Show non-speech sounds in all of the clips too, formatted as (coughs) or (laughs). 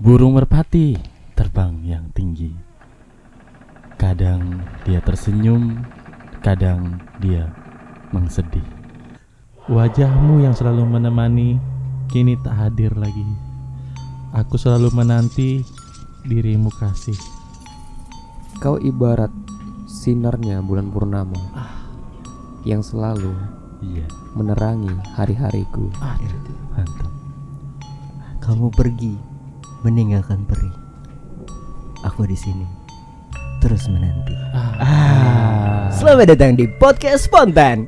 Burung merpati terbang yang tinggi. Kadang dia tersenyum, kadang dia mengsedih. Wajahmu yang selalu menemani kini tak hadir lagi. Aku selalu menanti dirimu kasih. Kau ibarat sinarnya bulan purnama yang selalu Iya, menerangi hari-hariku. mantap. Kamu pergi meninggalkan peri. Aku di sini terus menanti. Selamat datang di podcast spontan.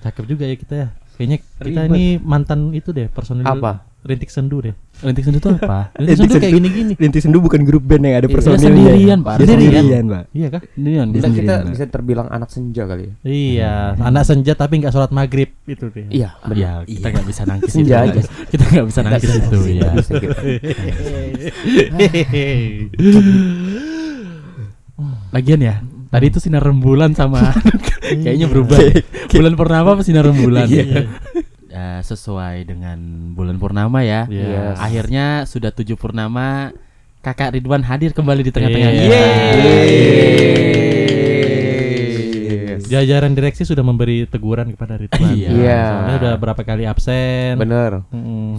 Cakep juga ya kita ya. Kayaknya kita Ribet. ini mantan itu deh personil Apa? Rintik Sendu deh. Rintik sendu itu apa? (laughs) Rintik Sendu kayak gini-gini. Rintis Sendu bukan grup band yang ada Iya, personilnya. sendirian, Pak. Dia Sendirian. sendirian, Pak. Iya kah? Yang Kita, sendirian, kita bisa terbilang anak senja kali ya. Iya, anak senja tapi nggak sholat maghrib itu deh. Iya, Ya, kita nggak bisa nangkis Senja itu. aja. (laughs) Kita nggak bisa nangkis itu ya. (laughs) Lagian ya, tadi itu sinar rembulan sama (laughs) kayaknya berubah. bulan purnama apa sinar rembulan? Iya. Ya, sesuai dengan bulan purnama ya. Yes. Akhirnya sudah tujuh purnama Kakak Ridwan hadir kembali di tengah-tengah kita. Yes. Jajaran direksi sudah memberi teguran kepada Ridwan. Iya. Soalnya udah berapa kali absen. Bener.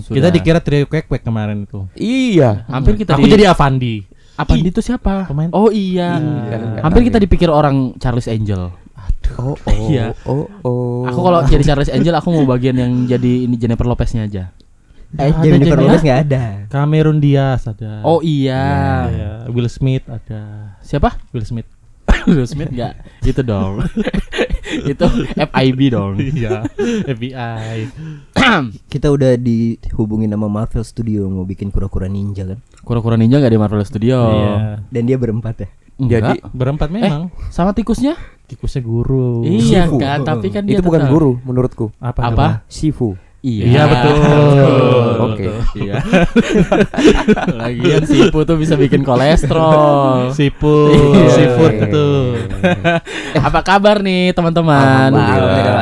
Sudah. Kita dikira trio kwek-kwek kemarin itu. Iya. Hampir kita Aku di- jadi Avandi. Apa itu siapa? Pemain- Oh iya. Iya. Hampir kita dipikir orang Charles Angel. Oh, (laughs) oh, Iya. oh, oh. Aku kalau jadi Charles Angel aku mau bagian yang jadi ini Jennifer Lopeznya aja. Eh, Ada Jennifer Jennifer. Lopez nggak ada. Cameron Diaz ada. Oh iya. Iya. Will Smith ada. Siapa? Will Smith. (laughs) Will Smith enggak? Itu dong. (laughs) itu FIB dong. Iya. FBI. (coughs) Kita udah dihubungin sama Marvel Studio mau bikin kura-kura ninja kan. Kura-kura ninja enggak di Marvel Studio. Iya. Dan dia berempat ya. Enggak. Jadi Berempat memang. sama tikusnya? Tikusnya guru. Iya Shifu. kan, tapi kan dia itu bukan tetap- guru menurutku. Apa? Apa? Shifu. Iya. Iya, betul. Oke. Iya. (laughs) Lagian Sipu tuh bisa bikin kolesterol. Siput, Iya. seafood itu. Apa kabar nih teman-teman? Alhamdulillah.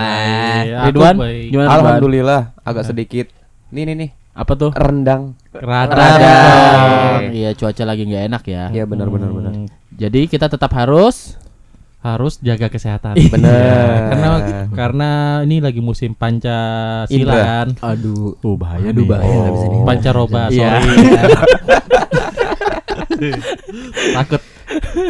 Iya, Ridwan, aku baik. gimana? Alhamdulillah agak sedikit. Nih nih nih. Apa tuh? Rendang. Rada. Radang. Iya, cuaca lagi nggak enak ya. Iya benar benar benar. Hmm, Jadi kita tetap harus harus jaga kesehatan. Benar. karena karena ini lagi musim Pancasila kan. Aduh. Oh, bahaya Aduh nih. bahaya nggak bisa nih. Pancaroba, Iya. sorry. (laughs) Takut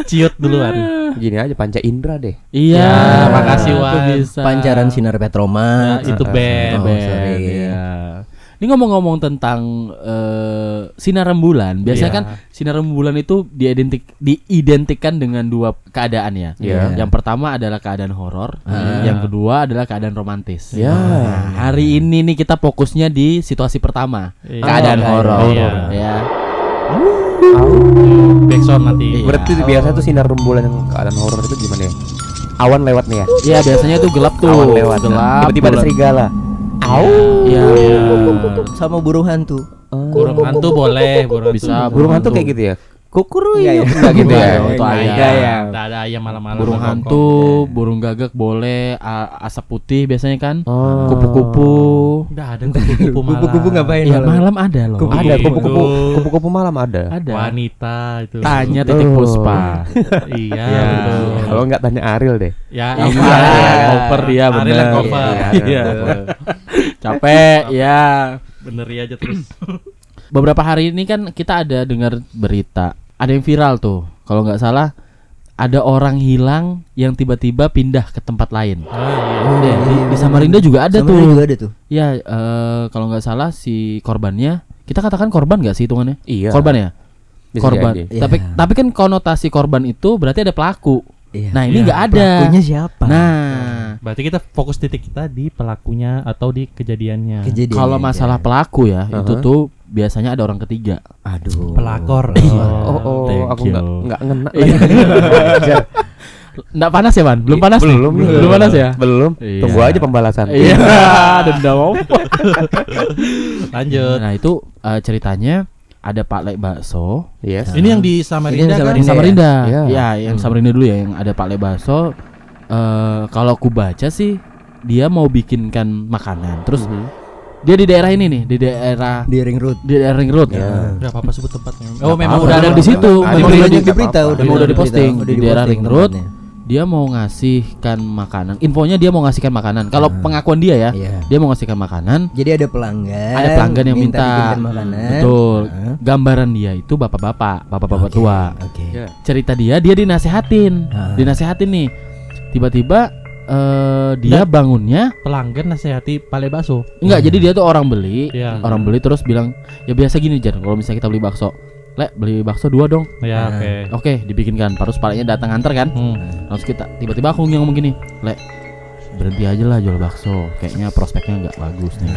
ciut duluan. Gini aja Panca Indra deh. Iya, Ya, makasih, Wan. bisa. Pancaran sinar Petroma. Nah, itu band. Oh, sorry. iya. Ini ngomong-ngomong tentang eh, sinar rembulan, biasanya Iya. kan sinar rembulan itu diidentik diidentikan dengan dua keadaan ya. Iya. Yang pertama adalah keadaan horor, yang kedua adalah keadaan romantis. Ya. Nah, hari ini nih kita fokusnya di situasi pertama, Iya. keadaan Oh, horor. iya. Ya. Backsound nanti. Iya. Berarti biasa tuh sinar rembulan yang keadaan horor itu gimana ya? Awan lewat nih ya. Iya, biasanya itu gelap tuh. Awan lewat. Gelap. Tiba-tiba ada bulan- serigala. Iya. Sama burung hantu. Burung hantu boleh, burung Bisa, Burung hantu kayak gitu ya? Kukur Enggak ya? Enggak gitu ya. Itu ayam. Ya. Ada ayam malam-malam. burung hantu, kongkong. burung gagak boleh, asap putih biasanya kan, Oh. kupu-kupu. Enggak ada kupu-kupu malam. Kupu-kupu ngapain Iya malam? malam ada loh. Kupu-kupu. Ada kupu-kupu kupu-kupu malam ada. Ada. Wanita itu. Tanya titik Oh. puspa. Iya, Iya. betul. Kalau enggak tanya Ariel deh. Ya, Iya, dia Ariel bener. yang cover. Iya. Capek ya. Bener ya aja terus. (clears throat) Beberapa hari ini kan kita ada dengar berita, ada yang viral tuh. Kalau nggak salah ada orang hilang yang tiba-tiba pindah ke tempat lain. Oh, Iya, di, di Samarinda juga ada Sama tuh. juga ada tuh. Ya, eh, kalau nggak salah si korbannya, kita katakan korban nggak sih hitungannya? Iya. Korban ya? Bisa korban. jadi. Tapi Iya. tapi kan konotasi korban itu berarti ada pelaku. Iya. Nah, ini Iya, nggak ada. Pelakunya siapa? Nah, Berarti kita fokus titik kita di pelakunya atau di kejadiannya. Kejadian kalau masalah pelaku ya, itu Aha. tuh biasanya ada orang ketiga. Aduh. Pelakor. (laughs) Oh, oh, Thank aku you. enggak enggak ngena. (laughs) Nggak panas ya, Man? Belum panas nih? belum, nih. Belum panas ya? Belum. Iya. Tunggu aja pembalasan. Iya, (laughs) dendam apa? Lanjut. Nah, itu eh, ceritanya ada Pak Lek Bakso Yes. Ini yang di Samarinda Ini yang kan? di Samarinda Samarinda. ya? Ya, Iya. yang Samarinda dulu ya, yang ada Pak Lek Bakso eh kalau aku baca sih dia mau bikinkan makanan. Terus Mhm. dia di daerah ini nih, di daerah Di ring road. di daerah ring road. Ya. Gak apa-apa sebut tempatnya. Oh, memang udah ada di situ. Ada Memang di udah situ. di- di berita udah udah di diposting di daerah ring road. Dia mau ngasihkan makanan. Infonya dia mau ngasihkan makanan. Kalau pengakuan dia ya, Iya. dia mau ngasihkan makanan. Jadi ada pelanggan. Ada pelanggan yang minta. bikin makanan. Betul. Heeh. Gambaran dia itu bapak-bapak, bapak-bapak Oke, tua. Oke. Ya. Cerita dia dia dinasehatin. Ah. Dinasehatin nih. Tiba-tiba eh dia bangunnya Pelanggan nasihati pale bakso. enggak jadi dia tuh orang beli. Iya. Orang beli terus bilang, "Ya biasa gini, Jar. Kalau misalnya kita beli bakso, Lek, beli bakso dua dong." Ya Nah. oke. Oke, dibikinkan. Terus palanya datang antar kan? Hmm. Langsung kita tiba-tiba aku ngomong gini, "Lek, berhenti aja lah jual bakso. Kayaknya prospeknya nggak bagus nih."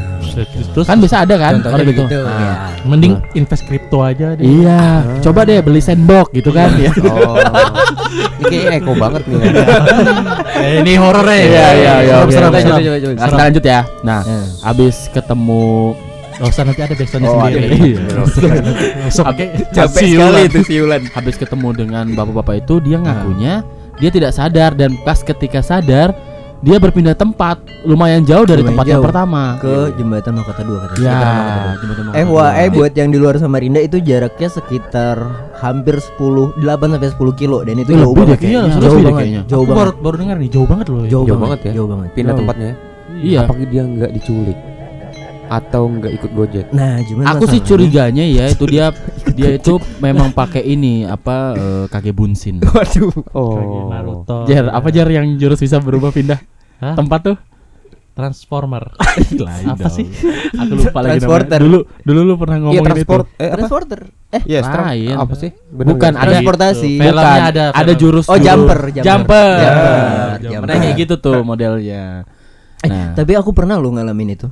Terus Kan bisa ada kan orang gitu. Nah, ya. mending invest kripto aja deh. Iya, coba deh beli sandbox gitu kan ya. (laughs) Oh. Ini kayaknya eko banget nih. (laughs) Eh, ini horor ya. Iya, iya, iya. Lanjut. Nah, kita lanjut ya. Nah, Eh. abis ketemu Gak usah nanti ada backsoundnya Oh, sendiri. iya. (laughs) Besok Capek sekali itu siulan. Habis ketemu dengan bapak-bapak itu dia ngakunya dia tidak sadar dan pas ketika sadar dia berpindah tempat lumayan jauh dari Lumayan tempat yang jauh. pertama. Ke jembatan Mahkota 2 katanya. Ya, Sekitar Mahkota 2. jembatan Eh wah, dua. eh buat yang di luar Samarinda itu jaraknya sekitar hampir 10 8 sampai 10 kilo dan itu jauh deh banget. kayaknya, jauh deh banget. kayaknya. Jauh Aku banget. baru baru dengar nih, jauh banget loh. Jauh, Jauh banget, banget ya. Jauh banget. Pindah Jauh. tempatnya. ya? Iya. Apakah dia nggak diculik? Atau nggak ikut Gojek? Nah, cuman Aku sih curiganya ya itu dia (laughs) dia itu memang pakai ini apa eh, kage bunsin. (laughs) Waduh. Kayak Naruto. Jar, apa jar yang jurus bisa berubah pindah Hah? tempat tuh? Transformer. (laughs) Apa sih? Aku lupa lagi Transporter. namanya. Dulu dulu lu pernah Iya ngomongin transport. itu. Eh apa? Transporter. Eh, Iya, tra- Lain. apa sih? Bener Bukan, ada- transportasi. Gitu. Bukan, ada, ada jurus Oh, jurus. jumper, jumper. jumper. Jumper. Jumper. Nah, kayak gitu tuh modelnya. Eh, Nah, tapi aku pernah lo ngalamin itu.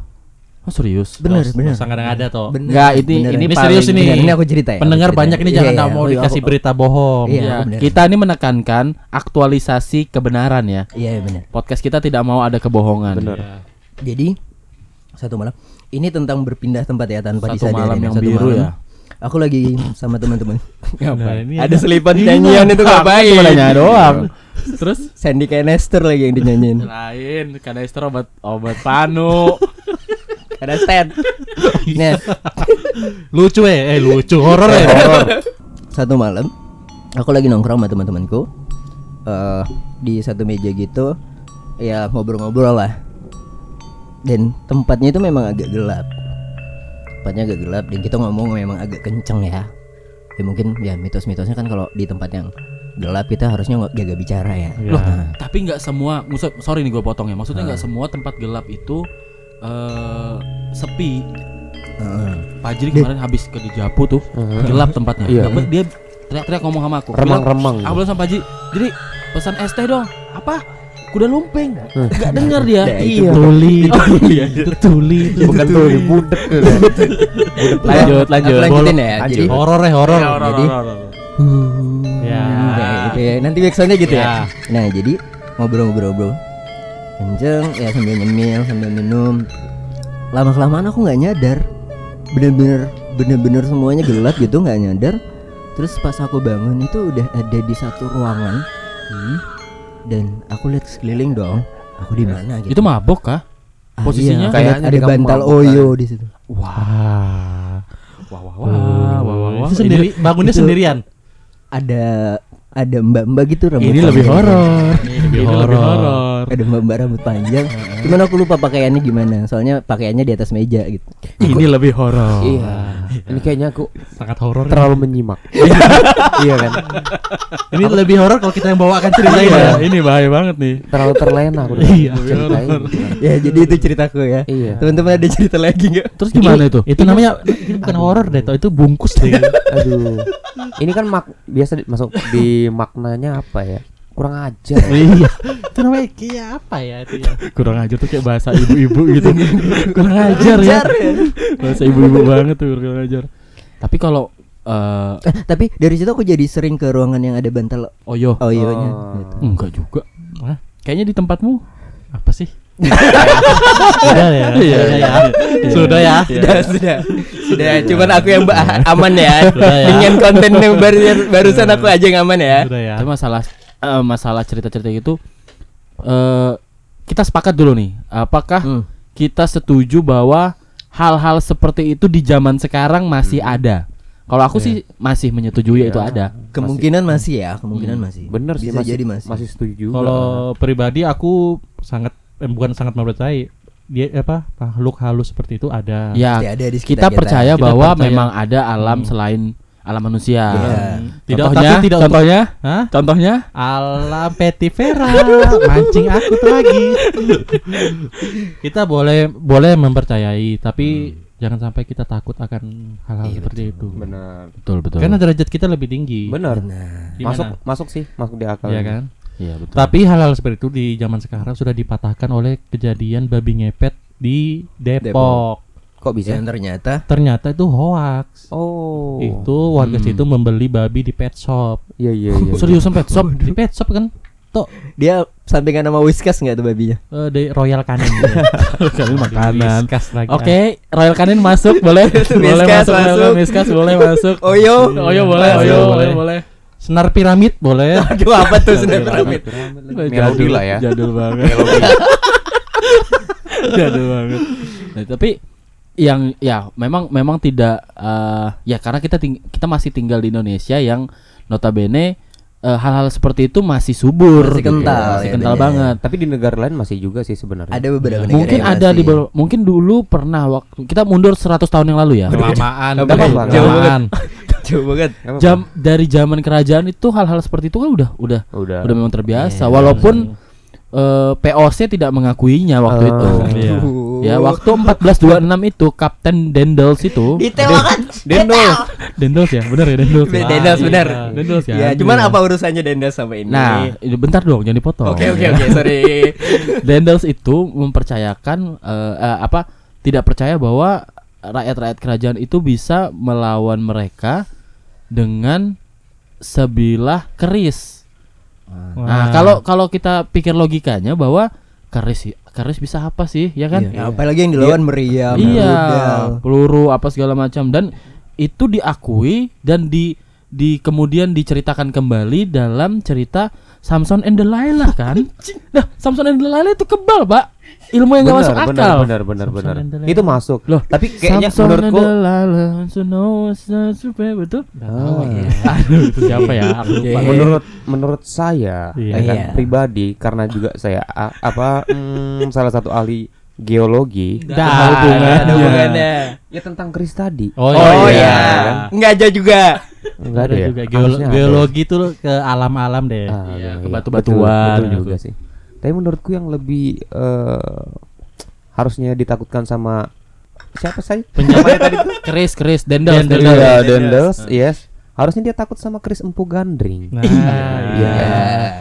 Oh serius? Bener, Nggak bener. usah ada toh. Bener. Enggak, ini Bener. ini, Ini paling- serius ini. Bener, ini aku cerita ya. Pendengar cerita. banyak ini Iya, jangan iya, tak mau aku- dikasih aku- berita bohong. Iya. Ya, bener. kita ini menekankan aktualisasi kebenaran ya. Iya, iya, benar. Podcast kita tidak mau ada kebohongan. Bener. Iya. Jadi satu malam ini tentang berpindah tempat ya tanpa Satu disadari. malam Nah, yang satu biru malam, ya. Aku lagi sama teman-teman. (laughs) Nah, ini Ada selipan nyanyian itu ngapain? Cuma nanya doang. Terus Sandy Canester lagi yang dinyanyiin. lain kanister obat obat panu. (laughs) Ada stand. (laughs) Nah, lucu eh, eh lucu. Horor ya. satu malam aku lagi nongkrong sama teman-temanku. Eh di satu meja gitu ya ngobrol-ngobrol lah. Dan tempatnya itu memang agak gelap. Tempatnya agak gelap dan kita ngomong memang agak kenceng ya. Ya mungkin ya mitos-mitosnya kan kalau di tempat yang gelap kita harusnya nggak jaga bicara ya. Loh, Nah, tapi nggak semua, maksud sorry nih gue potong ya. Maksudnya nggak semua tempat gelap itu eh sepi. heeh. Fajri kemarin habis ke di Japu tuh, Heeh. gelap tempatnya. Iya. Dapet dia teriak-teriak ngomong sama aku. Remang-remang. Aku bilang sama Paji, jadi pesan es teh dong. Apa? Kuda lumping. Hmm. Nggak denger dia. Nah, itu iya. Tuli. Oh, iya. Itu tuli itu. Bukan tuh budek. Lanjut, lanjut. Aku lanjutin ya Lanjut. jadi Horor ya horor. Jadi Ya. Gitu ya. Nanti backsoundnya gitu ya. Ya. Nah jadi ngobrol-ngobrol-ngobrol kenceng ya sambil nyemil sambil minum. Lama kelamaan aku nggak nyadar. Bener-bener bener-bener semuanya gelap gitu nggak nyadar. Terus pas aku bangun itu udah ada di satu ruangan Hmm. dan aku lihat sekeliling dong. Aku di mana gitu. Itu mabok kah? Ah, posisinya iya, kayaknya ada, bantal oyo di situ. Wah. Wah, wah, wah, wah, wah, wah. Itu sendiri bangunnya itu- sendirian. Ada ada mbak-mbak gitu rambut Ini lebih horor. Ini lebih horor. Ada mbak-mbak rambut panjang. Cuman aku lupa pakaiannya gimana. Soalnya pakaiannya di atas meja gitu. Ini lebih horor. Iya. Ini kayaknya aku Sangat horor. ya. terlalu menyimak. (laughs) Iya kan? Ini lebih horor kalau kita yang bawakan cerita ini. Iya, ya. ini bahaya banget nih. Terlalu terlena aku. Iya. Ceritain. ya jadi itu ceritaku ya. Iya. Teman-teman ada cerita lagi nggak? Terus gimana itu? Itu namanya ini bukan horor deh, itu bungkus deh. (laughs) Aduh. Ini kan mak biasa masuk di maknanya apa ya? Kurang ajar. (laughs) iya. Itu namanya kayak apa ya itu ya? Kurang ajar tuh kayak bahasa ibu-ibu gitu. (laughs) kurang ajar ya. Bahasa ibu-ibu banget tuh kurang ajar. Tapi kalau eh Eh, tapi dari situ aku jadi sering ke ruangan yang ada bantal Oyo, oyonya. Oh. gitu. enggak juga. Hah? Kayaknya di tempatmu Apa sih? Sudah ya. (laughs) Iya, Sudah ya. iya. Sudah ya. Sudah, sudah. Sudah, cuman aku yang ba- aman ya. Ya. Dengan konten yang baru barusan aku aja yang aman ya. Sudah ya. Tapi masalah eh, masalah cerita-cerita gitu eh, kita sepakat dulu nih. Apakah Hmm. kita setuju bahwa hal-hal seperti itu di zaman sekarang masih ada? Kalau aku sih masih menyetujui itu ada. Kemungkinan masih ya, kemungkinan masih. Bener sih Bisa masih, jadi masih. masih setuju. Kalau pribadi aku sangat eh, bukan sangat mempercayai dia apa makhluk halus seperti itu ada. Ya, Pasti ada di kita sekitar percaya Kita bahwa percaya. memang ada alam Hmm. selain alam manusia. Iya. Tidak contohnya, tapi tidak untuk- contohnya, Hah? contohnya Alam petifera mancing aku tuh lagi. (laughs) kita boleh boleh mempercayai tapi jangan sampai kita takut akan hal-hal seperti itu. benar. betul betul. Karena derajat kita lebih tinggi. Benar. Nah, Gimana? Masuk masuk sih, masuk di akal. Iya kan? Iya betul. Tapi hal-hal seperti itu di zaman sekarang sudah dipatahkan oleh kejadian babi ngepet di Depok. Kok bisa? dan ternyata Ternyata itu hoax. Oh. Itu warga Hmm. situ membeli babi di pet shop. Iya iya iya. Seriusan pet shop? Di pet shop kan? Tok dia sampingan sama Whiskas nggak tuh babinya? eh, di Royal Canin. (laughs) Kami makanan. Oke, Royal Canin masuk boleh. boleh Whiskas (laughs) masuk, Royal masuk. Canin, Whiskas boleh masuk. (laughs) Oyo. Oyo boleh, Masuk, Oyo boleh, boleh. boleh. Senar piramid boleh. Aduh apa tuh sudah piramid? Melodi lah ya. Jadul banget. jadul banget. Nah, tapi yang ya memang memang tidak eh, ya karena kita ting- kita masih tinggal di Indonesia yang notabene eh, hal-hal seperti itu masih subur Masih gitu. kental, masih ya, kental bener. banget. Tapi di negara lain masih juga sih sebenarnya. Ada beberapa negara Mungkin ada di masih. beberapa- mungkin dulu pernah waktu kita mundur 100 tahun yang lalu ya. Kelamaan. Kelamaan. Jauh banget. Jam dari zaman kerajaan itu hal-hal seperti itu kan udah udah udah. udah memang terbiasa Iya. walaupun eh, POC tidak mengakuinya waktu Oh, itu. Iya. Ya, waktu 1426 itu Kapten Dendels itu Detail banget. Dendol. Dendels ya, benar ya Dendels. ya? Dendels benar. Dendels ya. Ya, cuman apa urusannya Dendels sama ini? Nah, ini bentar dong, jangan dipotong. Oke oke oke, sorry. (laughs) Dendels itu mempercayakan eh, eh, apa tidak percaya bahwa rakyat-rakyat kerajaan itu bisa melawan mereka dengan sebilah keris. Nah, kalau kalau kita pikir logikanya bahwa keris keris bisa apa sih, ya kan? Ya, apalagi yang dilawan meriam, iya, peluru apa segala macam. Dan itu diakui dan di di kemudian diceritakan kembali dalam cerita Samson and Delilah (laughs) kan? nah, Samson and Delilah itu kebal, Pak. Ilmu yang gak masuk akal. Benar, benar, benar, benar. Itu masuk. Loh, tapi kayaknya Samson and menurutku Delilah, so no one's not super- betul? Oh, (laughs) Aduh, itu siapa ya? Aku (laughs) lupa. Oke. menurut menurut saya Iya. ya kan, Iya. pribadi karena juga saya a- apa mm, salah satu ahli geologi Dah, Ada hubungannya. hubungannya. ya tentang keris tadi Oh, Oh, iya. iya. kan? Enggak aja juga. Enggak ada ya juga geolo- Harusnya geologi itu ke alam-alam deh. Ah, Iya, iya, ke iya. batu-batuan Betul- betul gitu. juga sih tapi menurutku yang lebih eh, harusnya ditakutkan sama siapa saya Penjabat (laughs) tadi tuh keris, keris, Dendels, Dendels. Dendels. Iya, Dendels yes harusnya dia takut sama keris empu gandring Nah, (laughs) Iya.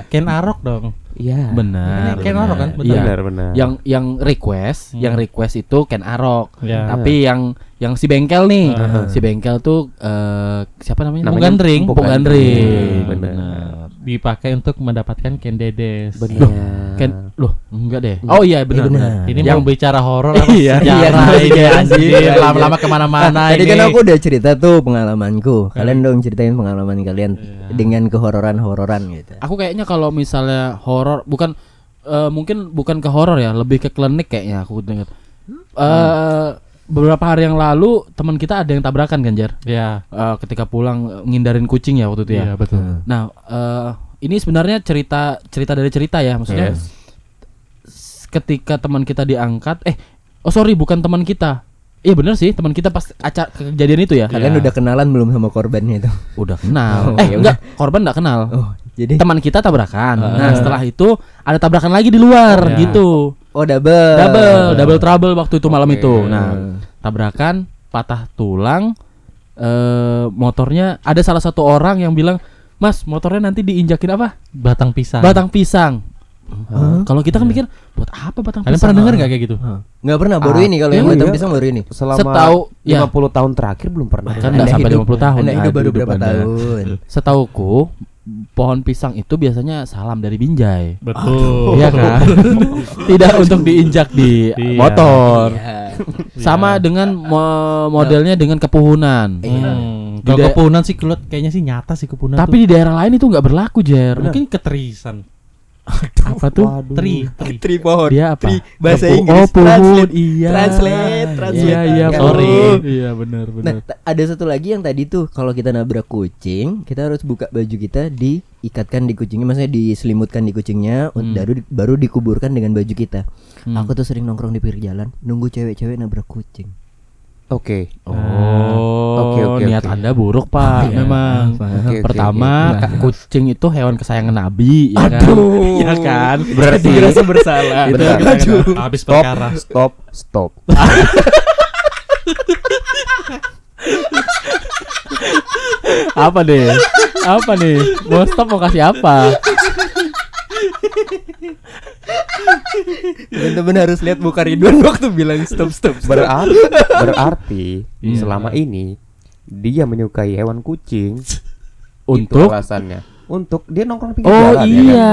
Ken Arok dong. Iya Benar. Ken benar. Arok kan? Iya. benar benar Yang yang request, Hmm. yang request itu Ken Arok. Ya. Tapi yang yang si bengkel nih, Heeh. si bengkel tuh eh, siapa namanya? Namanya Empuk Gandring. Empuk Empuk Gandring. Gandring. Benar. Benar. Dipakai untuk mendapatkan Ken Dedes. benar Ken loh, enggak deh. Oh iya benar Iya, benar. benar. Ini yang mau bicara horor apa Iya, sejarah iya, iya, anjir iya. lama-lama ke mana-mana Nah, tadi ini. kan aku udah cerita tuh pengalamanku. Kalian dong ceritain pengalaman kalian dengan kehororan-hororan gitu. aku kayaknya kalau misalnya horor bukan eh, mungkin bukan ke horor ya, lebih ke klinik kayaknya aku dengar. Eh beberapa hari yang lalu teman kita ada yang tabrakan kan Jar Ya, Eh, ketika pulang eh, ngindarin kucing ya waktu itu ya iya betul. nah eh, ini sebenarnya cerita cerita dari cerita ya maksudnya Yes. ketika teman kita diangkat eh oh sorry bukan teman kita iya bener sih teman kita pas acara kejadian itu ya Kalian Iya. udah kenalan belum sama korbannya itu? udah kenal Oh, eh ya enggak korban enggak kenal Oh, jadi teman kita tabrakan nah setelah itu ada tabrakan lagi di luar Ya. gitu oh double. double double trouble waktu itu malam Oke. itu nah tabrakan patah tulang eh motornya ada salah satu orang yang bilang mas motornya nanti diinjakin apa Batang pisang. batang pisang kalau kita kan mikir buat apa batang Kalian pisang pernah dengar nggak kayak gitu? Nggak pernah baru Ah, ini kalau yang iya. batang pisang baru ini. selama Setahu- ya. 50 tahun terakhir belum pernah Kan nggak sampai hidup- 50 tahun. Anda hidup Aduh, baru hidup berapa tahun? setauku pohon pisang itu biasanya salam dari binjai Betul. Iya kan (laughs) tidak untuk diinjak di Iya. motor Ya. sama dengan mo- modelnya dengan kepuhunan Hmm, Di Kalau kepunan sih kelut kayaknya sih nyata sih kepunan tapi di daerah lain itu nggak berlaku Jer tuh. mungkin keterisan. apa tuh Waduh. Tri, tri. Tri pohon. dia apa Tri, bahasa Inggris. oh Translate. iya Translate, translate. iya iya Ya sorry iya benar Nah, benar t- ada satu lagi yang tadi tuh kalau kita nabrak kucing, kita harus buka baju kita diikatkan di kucingnya, maksudnya diselimutkan di kucingnya, Hmm. baru baru dikuburkan dengan baju kita. Hmm. Aku tuh sering nongkrong di pinggir jalan, nunggu cewek-cewek nabrak kucing. Oke. Oh, Oke, oke, niat oke. Anda buruk pak, Iya, memang. maaf, Oke, oke, Pertama, oke. ka- kucing itu hewan kesayangan Nabi, ya kan? Aduh. ya kan? Berarti- Dirasa bersalah. Itu kesayangan- Habis Stop. perkara. Stop. Stop. apa deh? Apa nih? Mau stop mau kasih apa? Teman-teman harus lihat muka Ridwan waktu bilang stop stop. stop. Berarti berarti Iya. selama ini dia menyukai hewan kucing. Untuk Itu alasannya. Untuk dia nongkrong pinggir Oh jalan ya kan? iya.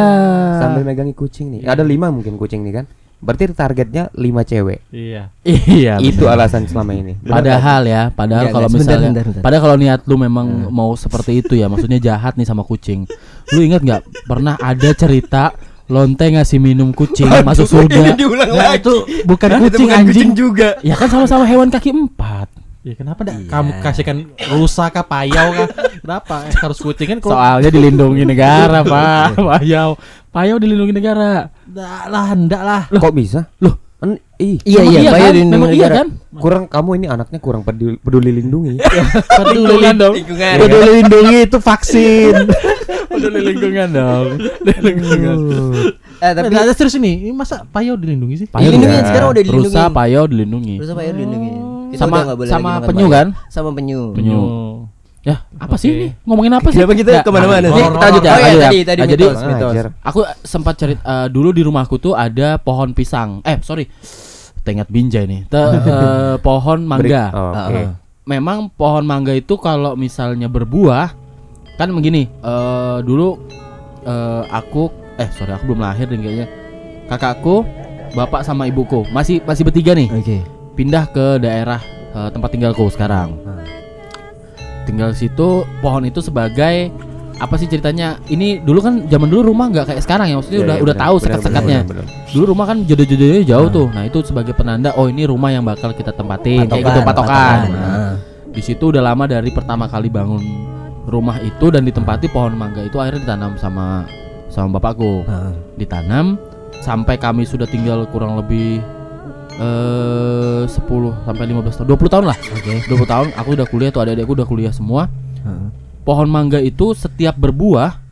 Sambil megangi kucing nih. Ada lima mungkin kucing nih kan. Berarti targetnya lima cewek. Iya. Iya. Itu alasan selama ini. Padahal ya, padahal Enggak, kalau sebentar, misalnya, padahal kalau niat lu memang mau seperti itu ya, maksudnya jahat nih sama kucing. Lu ingat nggak pernah ada cerita lonte ngasih minum kucing masuk surga? diulang Nah, lagi. itu bukan Itu kucing bukan anjing kucing juga. Ya kan sama-sama hewan kaki empat. Ya kenapa dah Iya. kamu kasihkan rusa kah payau kah? Kenapa Eh, harus kucing kan kalau Soalnya dilindungi negara, (laughs) Pak. Payau. Payau dilindungi negara. Nggak lah, enggak lah. Kok bisa? Loh. Ih, Iya Memang iya, bayar kan? Memang iya negara. kan? kurang kamu ini anaknya kurang peduli, peduli lindungi. (laughs) Peduli. Lingkungan. Peduli lindungi itu vaksin. (laughs) Peduli lingkungan dong. (laughs) Lingkungan. Eh tapi ada serius ini, ini masa payau dilindungi sih? Payau Dilindungi, enggak. sekarang udah dilindungi. Rusa payau dilindungi. Terus apa ya dilindungi? Kita Sama- boleh sama penyu payau. kan? Sama penyu. Penyu. Ya, apa sih ini? Ngomongin apa sih? Kenapa kita ke mana-mana Nih, sih? kita lanjut ya. Oh iya, ya. tadi- tadi Nah, jadi mitos, mitos. Ajar. aku sempat cerita eh, dulu di rumahku tuh ada pohon pisang. Eh, sorry. Tengat binjai nih. Te- (laughs) eh, pohon mangga. Oh, Oke. Ah, ah. Memang pohon mangga itu kalau misalnya berbuah kan begini. eh dulu eh, aku eh sorry aku belum lahir deh kayaknya. Kakakku, bapak sama ibuku masih masih bertiga nih Oke. pindah ke daerah eh, tempat tinggalku sekarang. Tinggal di situ pohon itu sebagai apa sih ceritanya? Ini dulu kan zaman dulu rumah nggak kayak sekarang ya, maksudnya Iya, udah iya, udah benar, tahu sekat-sekatnya. Dulu rumah kan jodoh-jodohnya jauh tuh. Nah, itu sebagai penanda oh ini rumah yang bakal kita tempatin kayak gitu patokan. Nah, Ah. di situ udah lama dari pertama kali bangun rumah itu dan ditempati pohon mangga itu akhirnya ditanam sama sama bapakku. Ah. Ditanam sampai kami sudah tinggal kurang lebih eh 10 sampai 15 tahun, 20 tahun lah. Oke. 20 tahun aku udah kuliah tuh adik-adikku udah kuliah semua. Ah. Pohon mangga itu setiap berbuah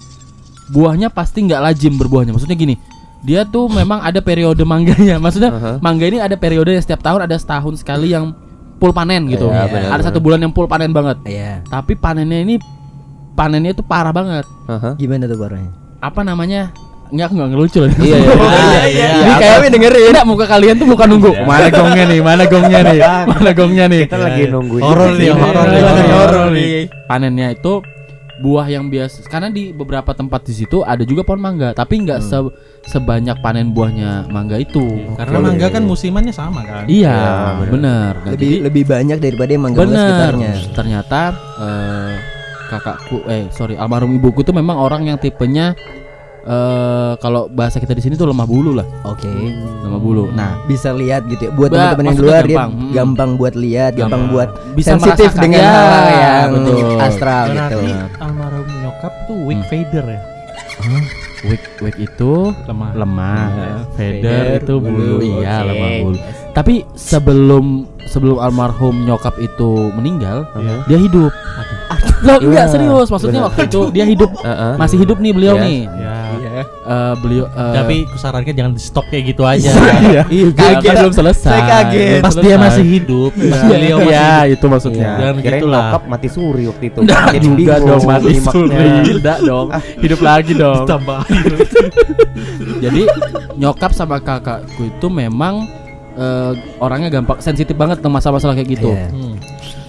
buahnya pasti nggak lazim berbuahnya. Maksudnya gini, dia tuh memang ada periode mangganya. (laughs) Maksudnya Aha. mangga ini ada periode yang setiap tahun ada setahun sekali yang full panen gitu. Iya, benar, ada satu bulan yang full panen banget. Iya. Tapi panennya ini panennya itu parah banget. Aha. Gimana tuh parahnya? Apa namanya? Enggak, aku nggak ngelucu loh. Iya, iya, iya, (laughs) iya, iya. Ini Apa kayak kami dengerin? Enggak, muka kalian tuh bukan nunggu. Mana gongnya nih? Mana gongnya nih? Mana gongnya nih? Kita lagi nungguin Horor nih, horor nih, Iya, horor nih. Panennya itu buah yang biasa karena di beberapa tempat di situ ada juga pohon mangga tapi nggak se- sebanyak panen buahnya mangga itu Karena Oke. mangga kan musimannya sama kan. iya Iya, benar. bener Nah, Lebih jadi lebih banyak daripada yang mangga bener sekitarnya. ternyata eh, kakakku eh sorry almarhum ibuku tuh memang orang yang tipenya eh kalau bahasa kita di sini tuh lemah bulu lah Oke. lemah bulu nah Bisa lihat gitu ya. Buat teman-teman yang luar dia gampang, hmm. gampang buat lihat, gampang buat bisa sensitif dengan Ya, hal yang betul. astral gitu. Berarti almarhum nyokap tuh weak Hmm. fader ya. Week week itu Lemah. lemah feather Feather, itu bulu, bulu, iya oke. lemah bulu tapi sebelum sebelum almarhum nyokap itu meninggal Aha. dia hidup Loh, enggak Iya, serius maksudnya benar. waktu itu dia hidup (laughs) Heeh. masih hidup nih beliau Iya. nih Ya. Eh, beliau eh, Tapi kusarankan jangan di stop kayak gitu aja. iya Iya, kan kita- belum selesai saya kaget. Pas dia masih hidup, pas Iya, beliau masih iya, hidup. itu maksudnya Iya, Jangan kirain gitu lah. nyokap mati suri waktu itu. Jadi juga dong mati suri Enggak dong Hidup lagi dong. (laughs) Jadi nyokap sama kakakku itu memang eh, Orangnya gampang Sensitif banget tentang masalah-masalah kayak gitu Iya. Hmm.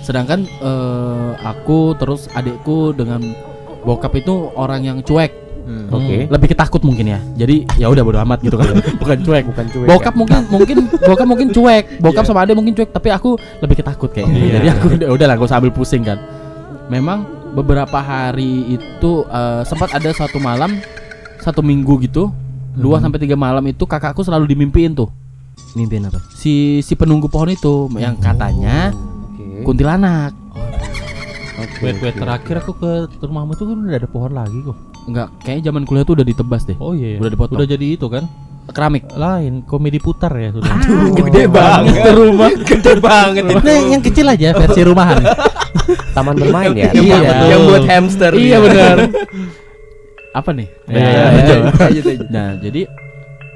Sedangkan eh, aku terus adikku dengan bokap itu orang yang cuek Hmm. Oke. lebih ketakut mungkin ya jadi ya udah bodo amat gitu kan (laughs) bukan cuek Bukan cuek. bokap ya? mungkin mungkin bokap mungkin cuek bokap sama adik mungkin cuek tapi aku lebih ketakut kayaknya Iya. jadi aku udah udah lah gue sambil pusing kan memang beberapa hari itu eh, sempat ada satu malam satu minggu gitu dua sampai tiga malam itu kakakku selalu dimimpiin tuh Mimpiin apa? si si penunggu pohon itu yang katanya Oke. kuntilanak Oke. Wait, wait, oke. terakhir aku ke rumahmu tuh kan udah ada pohon lagi kok. enggak kayaknya zaman kuliah tuh udah ditebas deh Oh iya, iya. Udah dipotong. Udah jadi itu kan? keramik Lain, komedi putar ya sudah. Gede banget rumah. Gede banget itu. Nah, yang kecil aja versi rumahan. Taman bermain ya. Yang Iya. buat- Yang buat hamster. iya benar (laughs) apa nih Ya, Ya, ya, lanjut. Lanjut aja. nah jadi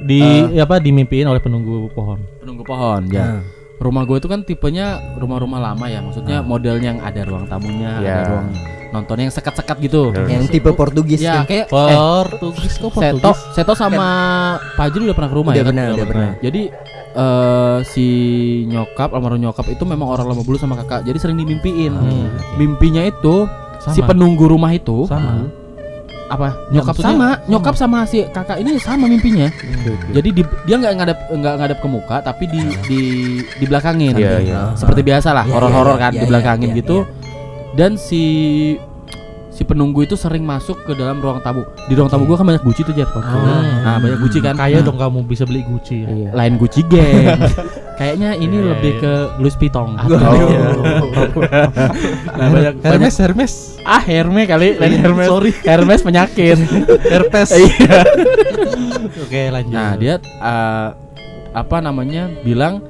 Di apa dimimpiin oleh penunggu pohon. penunggu pohon ya rumah gue itu kan tipenya rumah-rumah lama ya maksudnya modelnya yang ada ruang tamunya ada Ya. ruang nontonnya yang sekat-sekat gitu Yang tipe Portugis ya tuh. kayak eh, Portugis kok Seto Portugis? Seto sama Pajri udah pernah ke rumah Udah ya kan? pernah, udah pernah. Jadi eh si nyokap almarhum nyokap itu memang orang lama bulu sama kakak jadi sering dimimpiin Hmm. mimpinya itu si Sama. penunggu rumah itu Sama. Apa nyokap maksudnya sama nyokap sama si kakak ini sama mimpinya. Oke. jadi di- dia nggak ngadap nggak ngadap ke muka tapi di di di belakangin Iya, iya. seperti biasa lah Iya, horor-horor iya, kan iya, di iya, belakangin iya, gitu. dan si si penunggu itu sering masuk ke dalam ruang tamu. Di ruang tamu gua kan banyak guci tuh jar nah banyak guci kan. Kaya Nah, dong kamu bisa beli Gucci ya. Iya. lain Gucci gang (laughs) kayaknya ini Iya, iya, lebih iya. ke Louis Vuitton Oh. (laughs) nah, banyak Hermes Hermes. ah Hermes kali lain Hermes Sorry. (laughs) Hermes penyakit Herpes. iya (laughs) Oke, lanjut. nah dia eh, apa namanya bilang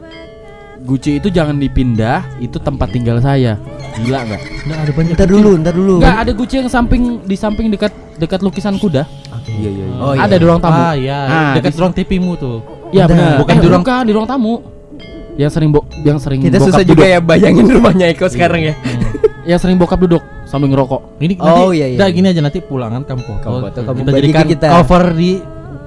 Gucci itu jangan dipindah itu tempat tinggal saya gila nggak Nggak ada banyak. Ntar dulu, ntar dulu. nggak ada Gucci yang samping di samping dekat dekat lukisan kuda Iya, iya, iya. Oh, iya. ada di ruang tamu Ah iya, Ah, dekat di- ruang TV-mu tuh. Iya benar. Bukan Eh, di ruang- bukan, di ruang tamu. Yang sering bo yang sering Kita bokap susah duduk. juga ya bayangin rumahnya Eko sekarang ya. Yang sering bokap duduk sambil ngerokok. Ini Oh, nanti, iya, iya, Udah iya. gini aja nanti pulangan kamu foto. Kita jadikan kita. cover di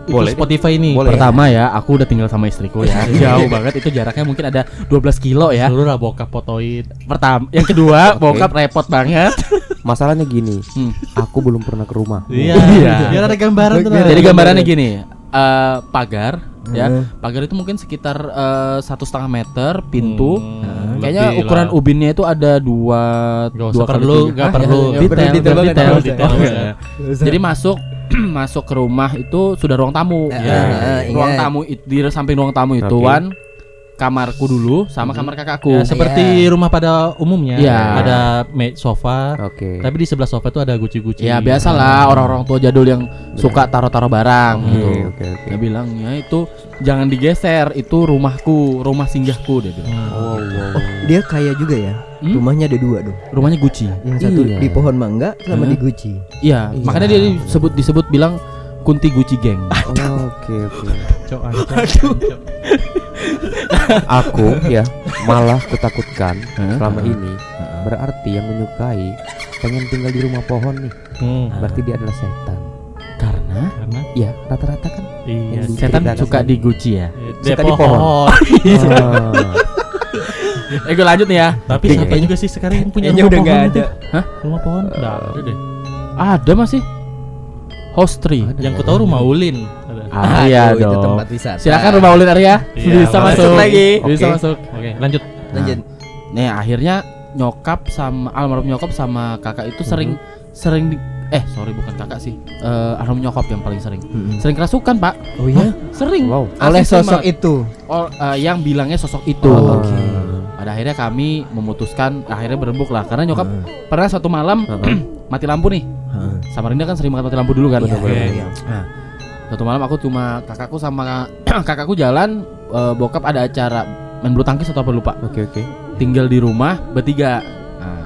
Boleh. Spotify ini. Boleh. Pertama ya, aku udah tinggal sama istriku ya. (laughs) Jauh banget itu jaraknya mungkin ada 12 kilo ya. Dulu lah bokap fotoin. Pertama, yang kedua, (laughs) Oke. bokap repot banget. (laughs) Masalahnya gini, Hmm. aku belum pernah ke rumah. Iya. Iya. Biar ada gambaran tuh. Jadi gambarannya gini, eh, pagar ya. Hmm. Pagar itu mungkin sekitar eh, satu setengah meter pintu. Hmm, Kayaknya lebih ukuran lah. ubinnya itu ada dua Gak dua perlu, tiga. gak Ah, perlu. ya, Nggak detail, detail detail, nggak detail. usah. Iya. Jadi masuk (clears throat) masuk ke rumah itu sudah ruang tamu. Ya. ruang ingat. tamu itu di samping ruang tamu itu Oke. Kamarku dulu sama kamar kakakku. Ya, seperti rumah pada umumnya. Iya. Ada me- sofa. Oke. Tapi di sebelah sofa itu ada guci-guci. Ya biasalah orang-orang tua jadul yang suka taruh-taruh barang Oke, gitu. oke, oke. Dia bilangnya itu jangan digeser, itu rumahku, rumah singgahku dia bilang. Hmm. Wow, wow. Dia kaya juga ya. Hmm? Rumahnya ada dua dong. Rumahnya Gucci. Yang satu Iya. di pohon mangga sama Hmm. di Gucci. Iya, Iya. makanya dia disebut disebut bilang Kunti Gucci Gang. (laughs) Oke, oke. Aku ya malah kutakutkan Hah? selama ini berarti yang menyukai pengen tinggal di rumah pohon nih. Hmm. Berarti dia adalah setan. Karena Karena Ya, rata-rata kan. iya. Setan suka di Gucci ya. Dia Suka di pohon. (laughs) Ah. Eh gue lanjut nih ya. Tapi siapa juga sih sekarang yang punya rumah udah pohon itu? ada. Hah? Rumah pohon? Ada deh. Ada masih. Hostri. Yang ku tahu rumah Ulin. Ada. Ah, iya Aduh, itu dong. tempat wisata. Silakan rumah Ulin Arya. Iya, Bisa masuk masuk lagi. Bisa masuk. Oke, lanjut. Lanjut. Nih akhirnya nyokap sama almarhum nyokap sama kakak itu sering sering di- eh sorry bukan kakak sih Eh almarhum nyokap yang paling sering sering kerasukan pak Oh iya. sering Wow. Oleh sosok banget. itu. Oh, eh, yang bilangnya sosok itu Oh, Oke. pada akhirnya kami memutuskan akhirnya berembuk lah karena nyokap Hmm. pernah satu malam (clears throat) mati lampu nih Hah. Samarinda kan sering banget mati lampu dulu kan Iya, Oke. iya, iya. Nah, satu malam aku cuma kakakku sama (clears throat) kakakku jalan eh, bokap ada acara main bulu tangkis atau apa lupa Oke, oke. tinggal di rumah bertiga nah,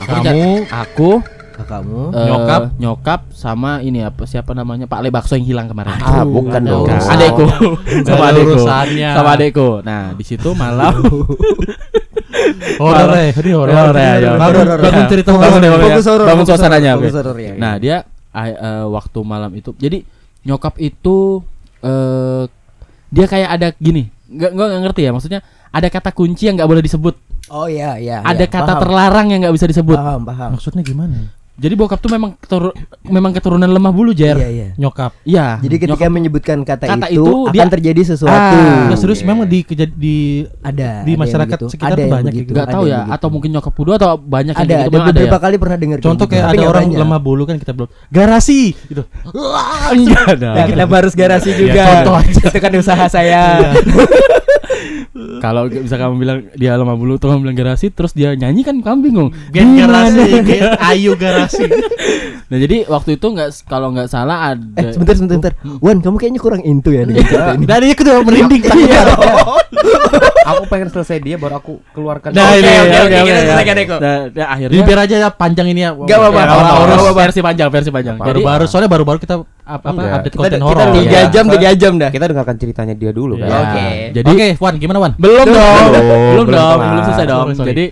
aku Kamu aku Kakakmu. eh, Nyokap? nyokap sama ini apa siapa namanya Pak Le Bakso yang hilang kemarin Ah, bukan dong. Bukan. urusan. adekku sama adekku sama adekku nah di situ malam (laughs) Horor ya, ini horor. Horor ya, ya. Bangun, Horor, bangun cerita horor. bangun. Fokus horor, Bangun suasananya, horor, oke. fokus horor, ya. Nah dia eh, waktu malam itu jadi nyokap itu eh dia kayak ada gini nggak nggak nggak ngerti ya maksudnya ada kata kunci yang nggak boleh disebut Oh iya iya. ada iya. kata Paham. terlarang yang nggak bisa disebut Paham paham. Maksudnya gimana? Jadi bokap tuh memang ketur- memang keturunan lemah bulu, Jer. Iya, iya. Nyokap. Iya. Jadi ketika menyebutkan kata, Kata itu, itu, akan dia- terjadi sesuatu. Ah. Serius memang di di ada Di ada masyarakat begitu. sekitar Ada banyak begitu, nggak ada tahu ya begitu. atau mungkin nyokap kudu atau banyak yang ada gitu ada ada beberapa ya. kali pernah dengar Contoh gitu, kayak ada orang banyak. lemah bulu kan kita bilang garasi gitu. (laughs) Enggak ada. Nah, kenapa harus garasi juga? Ya, contoh (laughs) aja. itu kan usaha saya. (laughs) Kalau bisa kamu bilang dia lemah bulu tuh kamu bilang garasi terus dia nyanyi kan kamu bingung. Gen Di garasi, gen ayu garasi. (laughs) Nah jadi waktu itu nggak kalau nggak salah ada. eh, sebentar sebentar, sebentar. Wan, kamu kayaknya kurang into ya dengan cerita ini. Dari itu udah merinding Iya. tangan. (laughs) aku pengen selesai dia baru aku keluarkan. Nah, ini Oke, oke kita ya. selesaikan, Eko. Nah, nah, akhirnya biar aja ya panjang ini ya. Nggak apa-apa, Ya, versi panjang versi panjang. Baru-baru soalnya baru-baru kita apa, apa Enggak. update Kita- konten kita horor. tiga Tiga Iya. jam, tiga jam dah. Kita dengarkan ceritanya dia dulu kan. Iya. Oke. Jadi Oke, Wan, gimana Wan? belum dong, Belum, belum belum dong, belum selesai dong. Sorry, sorry. Jadi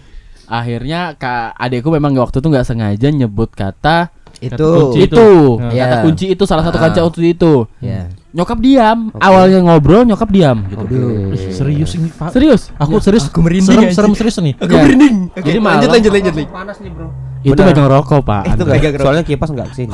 akhirnya kak adekku memang waktu itu nggak sengaja nyebut kata Itu. kunci itu, Iya. kata kunci itu salah satu Ah. kaca untuk itu. Ya. Nyokap diam, awalnya ngobrol nyokap diam gitu. Aduh. Serius ini, Pak. Serius? Aku serius. aku merinding serem, serem serius nih. Aku Ya. merinding. Jadi Jadi malah- lanjut lanjut lanjut. Panas nih, Bro. Itu megang rokok, Pak. Itu. Soalnya kipas enggak ke sini.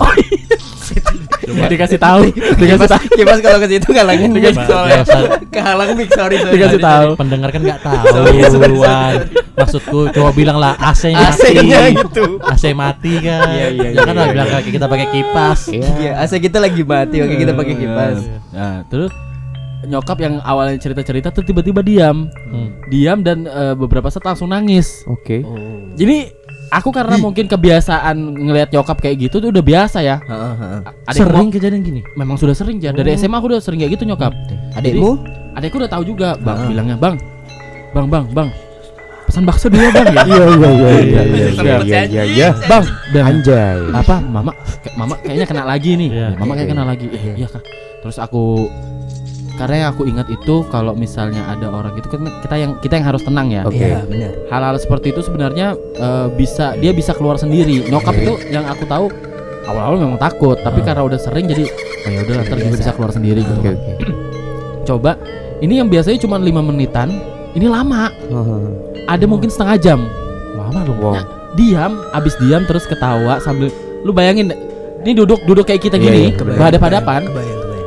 (laughs) dikasih tahu, (laughs) dikasih tahu. Kipas kalau ke situ mic Pak, soalnya. (laughs) Kehalang mic, sorry sorry. Dikasih tahu. Pendengar kan nggak tahu. Sorry, sorry, Wan. Maksudku coba bilang lah AC-nya mati. AC-nya gitu. AC mati kan. Iya, iya, Jangan iya, lah iya. bilang kayak kita pakai kipas. Iya, AC kita lagi mati, oke kita pakai kipas. Nah, terus nyokap yang awalnya cerita-cerita tuh tiba-tiba diam. Hmm. Diam dan eh, beberapa saat langsung nangis. Oke. Jadi aku karena mungkin kebiasaan ngelihat nyokap kayak gitu tuh udah biasa ya. Heeh, heeh. Sering kejadian gini. memang sudah sering ya. Dari SMA aku udah sering kayak gitu nyokap. Adekmu? Adekku udah tahu juga, Bang Ah. bilangnya, "Bang. Bang, Bang, Bang. Pesan bakso dulu ya, Bang." ya. (laughs) Iya iya iya iya iya Iya. iya iya iya. Bang, dan Anjay. apa mama kayak mama kayaknya kena lagi nih Iya. mama kayak kena lagi iya kak terus aku karena yang aku ingat itu kalau misalnya ada orang gitu kan kita yang kita yang harus tenang ya Oke. Iya, benar. hal-hal seperti itu sebenarnya eh, bisa dia bisa keluar sendiri nyokap itu yang aku tahu awal-awal memang takut tapi Ah. karena udah sering jadi oh ya udah ntar juga bisa keluar sendiri gitu Oke oke. (clears throat) coba ini yang biasanya cuma lima menitan ini lama Haha. ada mungkin setengah jam Lama dong. Wow. Nah, diam abis diam terus ketawa sambil lu bayangin ini duduk duduk kayak kita Iya, gini iya, kebayang, berhadapan-hadapan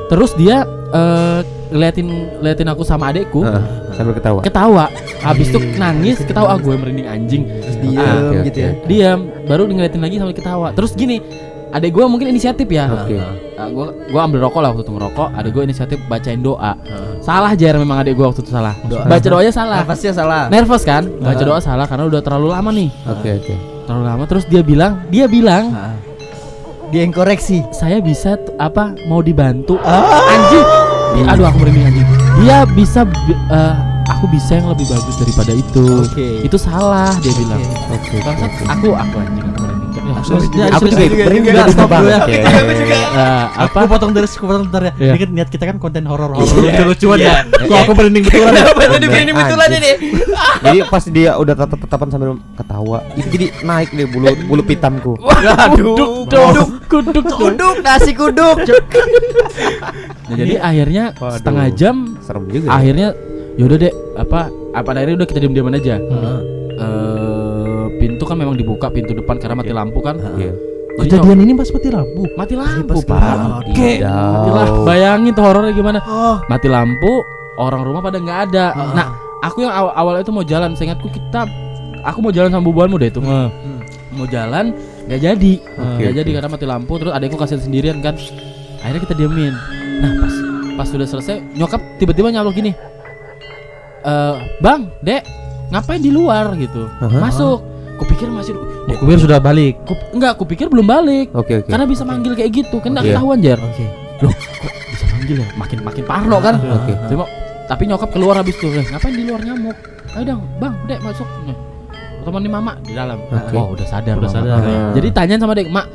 terus dia eh, ngeliatin ngeliatin aku sama adekku Heeh, Sambil ketawa. ketawa habis itu nangis ketawa ah, gue merinding anjing Terus Ah, diam oke, gitu ya. diam baru ngeliatin lagi sambil ketawa terus gini adek gue mungkin inisiatif ya Oke. Ah, gua gua ambil rokok lah waktu itu ngerokok adek gue inisiatif bacain doa Heeh. salah jar memang adek gue waktu itu salah Doa. baca doanya salah Nafasnya salah. nervous kan baca Ah. doa salah karena udah terlalu lama nih Oke oke. terlalu lama terus dia bilang dia bilang Heeh. Dia yang koreksi. saya bisa apa mau dibantu Ah. anjing aduh aku merinding anjing dia bisa bi- eh, aku bisa yang lebih bagus daripada itu Oke. itu salah dia bilang Oke. Bangsat, aku aku anjing aku merinding Aku Aku juga ikut merinding Nggak, dari stop dulu ya. Oke. Eh, Aku apa potong dari aku potong bentar ya. Ini kan niat kita kan konten horor-horor Iya. lucu-lucuan ya. Kok aku merinding betulan ya. Tadi begini betulan ini? Jadi pas dia udah tatap-tatapan sambil ketawa, itu jadi naik deh bulu bulu pitamku. Waduh. kuduk kuduk Kuduk, nasi kuduk. (laughs) Nah, jadi akhirnya Waduh. setengah jam Serem juga. ya. akhirnya yaudah deh apa apa akhirnya udah kita diam-diaman aja Heeh. Eh, pintu kan memang dibuka pintu depan karena mati lampu kan Iya. Jadi Kejadian ini pas mati lampu. mati lampu pas pak Oke. Matilah, bayangin tuh horornya gimana Oh. mati lampu orang rumah pada nggak ada Ah. nah aku yang awal awal itu mau jalan seingatku kita aku mau jalan sama bubuanmu deh itu Heeh. mau jalan nggak jadi nggak jadi karena mati lampu terus adekku kasihan sendirian kan akhirnya kita diemin nah pas pas sudah selesai nyokap tiba-tiba nyalur gini eh bang dek ngapain di luar gitu Aha. masuk kupikir masih Kubir sudah balik. ku, enggak kupikir belum balik Oke oke. karena bisa manggil kayak gitu kan Iya. ketahuan jar Oke. loh kok bisa manggil ya makin makin parno kan Oke. Cuma, tapi nyokap keluar habis tuh "Eh, ngapain di luar nyamuk ayo dong bang dek masuk Nih, temenin mama di dalam Oke. oh udah sadar Udah mama. sadar. Ah. jadi tanyain sama dek mak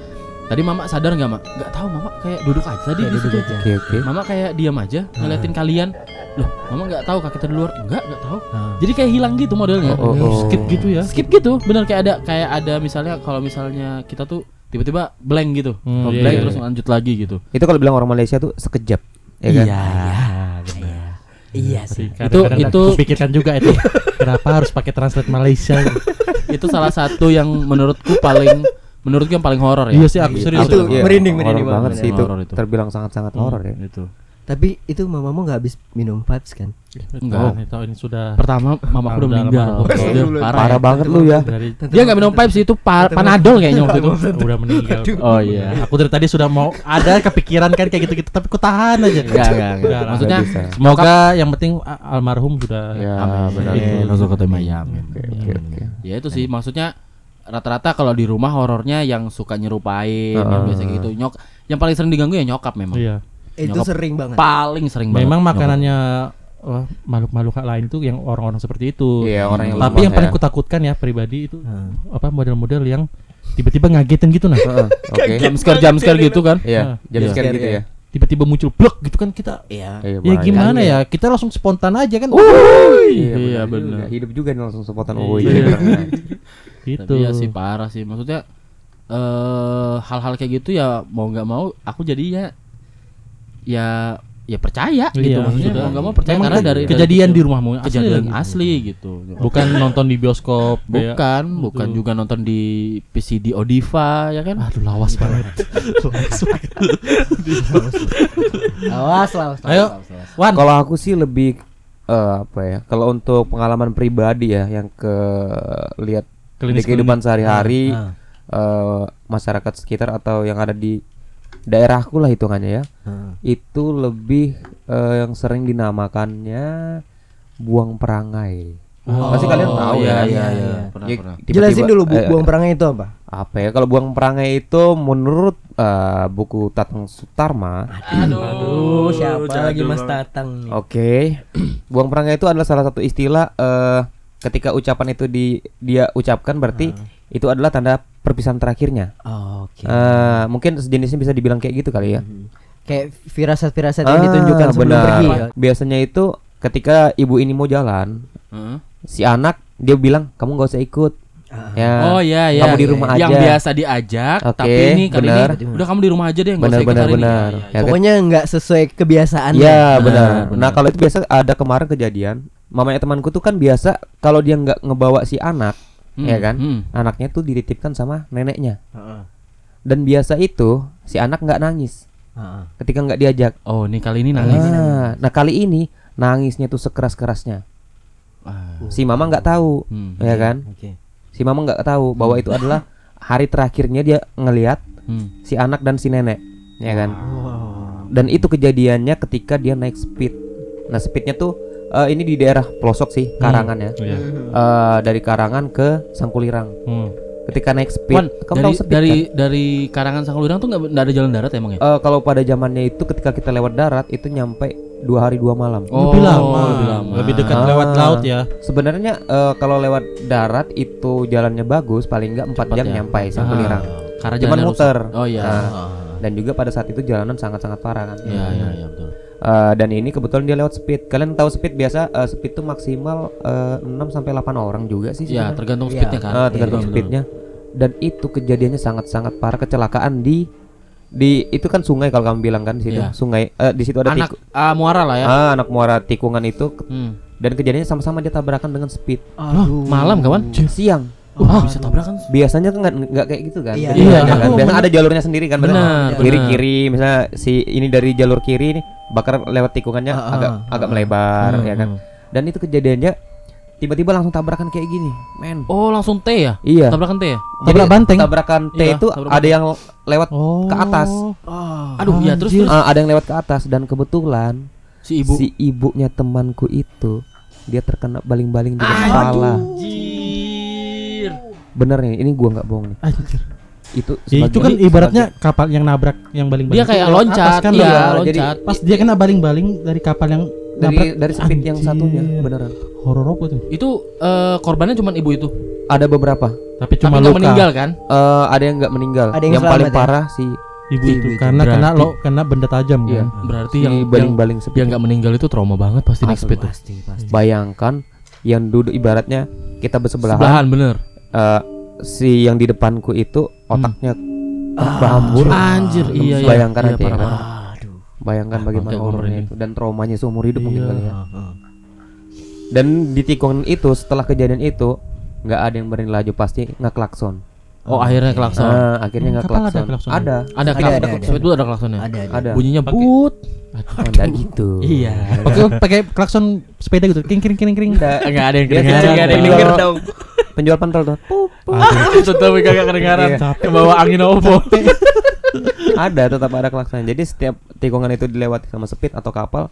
tadi mama sadar nggak mak nggak tahu mama kayak duduk aja tadi di duduk situ aja. Oke oke. mama kayak diam aja ngeliatin kalian loh mama nggak tahu kak kita di luar enggak nggak tahu Ah. jadi kayak hilang gitu modelnya Oh, oh, oh. Skip gitu ya. skip gitu bener kayak ada kayak ada misalnya kalau misalnya kita tuh tiba-tiba blank gitu Hmm, Oh, iya, blank iya, terus iya. lanjut lagi gitu Itu kalau bilang orang Malaysia tuh sekejap. Ya kan? Iya sih. Kadang-kadang itu- aku pikirkan juga itu. (laughs) Kenapa harus pakai translate Malaysia? itu salah satu yang menurutku paling menurutku yang paling horor ya Iya sih aku serius. Itu Iya, merinding, merinding banget banget. sih itu. Horor itu. Terbilang sangat-sangat horor ya. itu Tapi itu mamamu nggak habis minum vibes kan? Enggak. Oh, itu ini sudah pertama mama aku udah meninggal parah, Parah ya. banget lu ya. dia nggak minum sih itu pa- panadol kayaknya waktu itu udah meninggal. oh iya Aku dari tadi sudah mau ada kepikiran kan kayak gitu-gitu tapi ku tahan aja. Enggak, enggak. Maksudnya. Semoga yang penting almarhum sudah Ya, amin. benar. Oke, oke. Ya itu sih maksudnya rata-rata kalau di rumah horornya yang suka nyerupain, yang Heeh. biasa gitu. Nyok yang paling sering diganggu ya nyokap memang. Iya. Itu Nyokap sering banget. Paling sering banget. Memang makanannya wah, makhluk-makhluk lain itu yang orang-orang seperti itu. Iya, orang yang Tapi yang paling ya. kutakutkan ya pribadi itu Hmm. apa model-model yang tiba-tiba ngagetin gitu nah. Heeh, (laughs) Oke. jam scare jam scare gitu kan. Iya, jam Iya. scare gitu ya. Tiba-tiba muncul blok gitu kan kita Iya. Iya, ya gimana ya? Kita langsung spontan aja kan. Iya, Iya, benar. Hidup juga nih langsung sepotan oh Iya. (laughs) (laughs) iya. Gitu. Tapi ya sih parah sih. Maksudnya eh hal-hal kayak gitu ya mau nggak mau aku jadinya ya ya percaya gitu Iya, maksudnya sudah. mau nggak mau percaya Memang karena dari kejadian dari di rumahmu asli kejadian lagi. asli gitu. Bukan (laughs) nonton di bioskop Bukan, bukan Gitu. juga nonton di PCD Odiva ya kan? Aduh lawas banget. Awas lah. awas, Ayo. awas, awas. Wan. Kalau aku sih lebih eh, apa ya? Kalau untuk pengalaman pribadi ya yang ke lihat di Klinis-klinis. kehidupan sehari-hari Ah. eh, masyarakat sekitar atau yang ada di daerahku lah hitungannya ya. Ah. Itu lebih eh, yang sering dinamakannya buang perangai. Pasti kalian tahu iya, ya. Iya, Iya, iya. iya. Pernah, Ya, pernah. tiba-tiba- Jelasin dulu bu, eh, buang perangai itu apa? apa ya kalau buang perangai itu menurut eh, buku Tatang Sutarma Aduh, siapa lagi Mas Tatang nih? Oke, (clears throat) buang perangai itu adalah salah satu istilah eh, ketika ucapan itu di dia ucapkan berarti itu adalah tanda perpisahan terakhirnya. Oh, Oke. Eh, mungkin sejenisnya bisa dibilang kayak gitu kali ya. Kayak firasat-firasat yang Ah, ditunjukkan sebelum benar. pergi. ya? Biasanya itu ketika ibu ini mau jalan, Heeh. si anak dia bilang kamu nggak usah ikut. Ah. Ya. Oh iya iya. Kamu di rumah Yang aja. biasa diajak, Oke, tapi ini kali benar. ini udah kamu di rumah aja deh, nggak Benar usah ini. benar. Iya, iya. Ya kan? Pokoknya nggak sesuai kebiasaan. Iya Benar, benar. benar. Nah kalau itu biasa ada kemarin kejadian, mamanya temanku tuh kan biasa kalau dia nggak ngebawa si anak, Hmm, ya kan, hmm. anaknya tuh dititipkan sama neneknya. Heeh. Dan biasa itu si anak nggak nangis Heeh. ketika nggak diajak. Oh, ini kali ini nangis. Ah, nah kali ini nangisnya tuh sekeras kerasnya. Ah. Si mama nggak tahu, Hmm. ya kan? Oke. Si mama nggak tahu bahwa itu adalah hari terakhirnya dia ngelihat Hmm. si anak dan si nenek, ya kan? Wow. Dan itu kejadiannya ketika dia naik speed. Nah speednya tuh eh, ini di daerah pelosok sih, Karangan ya. Iya. Eh, dari Karangan ke Sangkulirang. Hmm. Ketika naik speed, Wan, kamu dari tahu speed dari kan? dari Karangan Sangkulirang tuh nggak ada jalan darat emang ya? Eh, kalau pada zamannya itu ketika kita lewat darat itu nyampe dua hari dua malam. Oh, lebih lama, lebih lama. lebih dekat Ah. lewat laut ya. Sebenarnya eh, kalau lewat darat itu jalannya bagus, paling nggak empat jam ya. nyampe Sangkulirang. Karena Cuman jalannya muter. rusak. Oh iya. Nah, Ah. Dan juga pada saat itu jalanan sangat-sangat parah kan. Iya iya iya betul. Eh, dan ini kebetulan dia lewat speed. Kalian tahu speed biasa eh, speed tuh maksimal eh, 6 sampai 8 orang juga sih Ya sebenarnya. tergantung Iya. speednya kan. Ah, tergantung Iya, speednya. Dan itu kejadiannya sangat-sangat parah kecelakaan di di itu kan sungai kalau kamu bilang kan di situ Iya. sungai eh, di situ ada Anak tiku- ah, muara lah ya. ah, anak muara tikungan itu Hmm. dan kejadiannya sama-sama dia tabrakan dengan speed Loh, malam kawan? siang Oh, bisa tabrakan. biasanya kan nggak nggak kayak gitu kan Iya. Biasanya Iya. kan (laughs) biasanya ada jalurnya sendiri kan Benar, kiri kiri misalnya si ini dari jalur kiri nih bakar lewat tikungannya Ah, agak ah, agak melebar Hmm, ya kan hmm. dan itu kejadiannya tiba-tiba langsung tabrakan kayak gini men Oh, langsung T ya? iya Tabrakan T ya? Tabrak banteng. tabrakan T Iya, itu tabrak ada yang lewat Oh. ke atas Aduh, iya terus, terus Ah, ada yang lewat ke atas dan kebetulan si ibu si ibunya temanku itu dia terkena baling-baling di kepala Anjir. Bener nih ini gua nggak bohong nih Anjir. itu Ya, itu kan sebagai- ibaratnya kapal yang nabrak yang baling-baling. Dia kayak itu loncat, atas kan, iya, ya. jadi loncat. Pas dia kena baling-baling dari kapal yang dari nabrak, dari speed yang anjir. satunya beneran Horor apa tuh? Itu eh, korbannya cuma ibu itu. ada beberapa Tapi Tapi cuma nggak luka. meninggal kan? Eh, ada yang nggak meninggal Ada yang yang, paling ya? parah si Ibu Si itu ibu itu. karena kena Berarti- lo kena benda tajam Iya. kan. Berarti si yang yang, baling-baling yang nggak meninggal itu trauma banget pasti speed tuh. Pasti, pasti. bayangkan yang duduk ibaratnya kita bersebelahan Sebelahan bener. Eh, si yang di depanku itu otaknya berhambur Anjir, iya iya. bayangkan Iya, aja ya kan? parah. Aduh. bayangkan Ah, bagaimana horornya itu dan traumanya seumur hidup mungkin Iya. kali ya dan di tikungan itu setelah kejadian itu nggak ada yang berani laju pasti ngeklakson Oh, akhirnya klakson. Ah, akhirnya nggak Kapal ada klakson. klakson? Ada. Ada Ada, klakson. ada, ada. Speedboat ada klaksonnya. Ada ada. Ada. Bunyinya Pakai- but. Oh, enggak gitu. Iya. Oke, pakai klakson sepeda gitu. Kring kring kring kring. Enggak. Enggak ada yang kedengaran. enggak ada yang denger dong. Penjual pentol tuh. Pup. Aduh, (laughs) Tetep kagak kedengaran. Iya. Bawa angin opo. (laughs) ada tetap ada klakson. Jadi setiap tikungan itu dilewati sama speed atau kapal,